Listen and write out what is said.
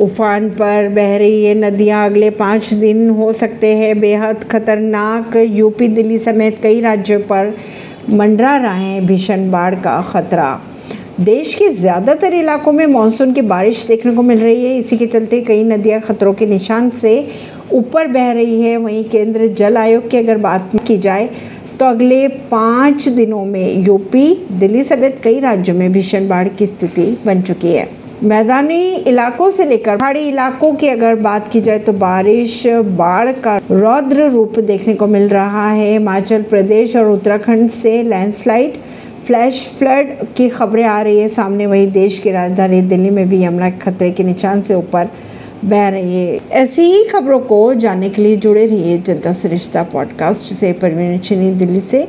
उफान पर बह रही है नदियाँ अगले पाँच दिन हो सकते हैं। बेहद खतरनाक यूपी, दिल्ली समेत कई राज्यों पर मंडरा रहा है भीषण बाढ़ का खतरा। देश के ज़्यादातर इलाकों में मानसून की बारिश देखने को मिल रही है। इसी के चलते कई नदियाँ खतरों के निशान से ऊपर बह रही है। वहीं केंद्र जल आयोग की अगर बात की जाए तो अगले पाँच दिनों में यूपी, दिल्ली समेत कई राज्यों में भीषण बाढ़ की स्थिति बन चुकी है। मैदानी इलाकों से लेकर पहाड़ी इलाकों की अगर बात की जाए तो बारिश, बाढ़ का रौद्र रूप देखने को मिल रहा है। हिमाचल प्रदेश और उत्तराखंड से लैंडस्लाइड फ्लैश फ्लड की खबरें आ रही है। सामने वही देश की राजधानी दिल्ली में भी यमुना खतरे के निशान से ऊपर बह रही है। ऐसी ही खबरों को जानने के लिए जुड़े रहिए जनता सरिश्ता पॉडकास्ट से। परवीन दिल्ली से।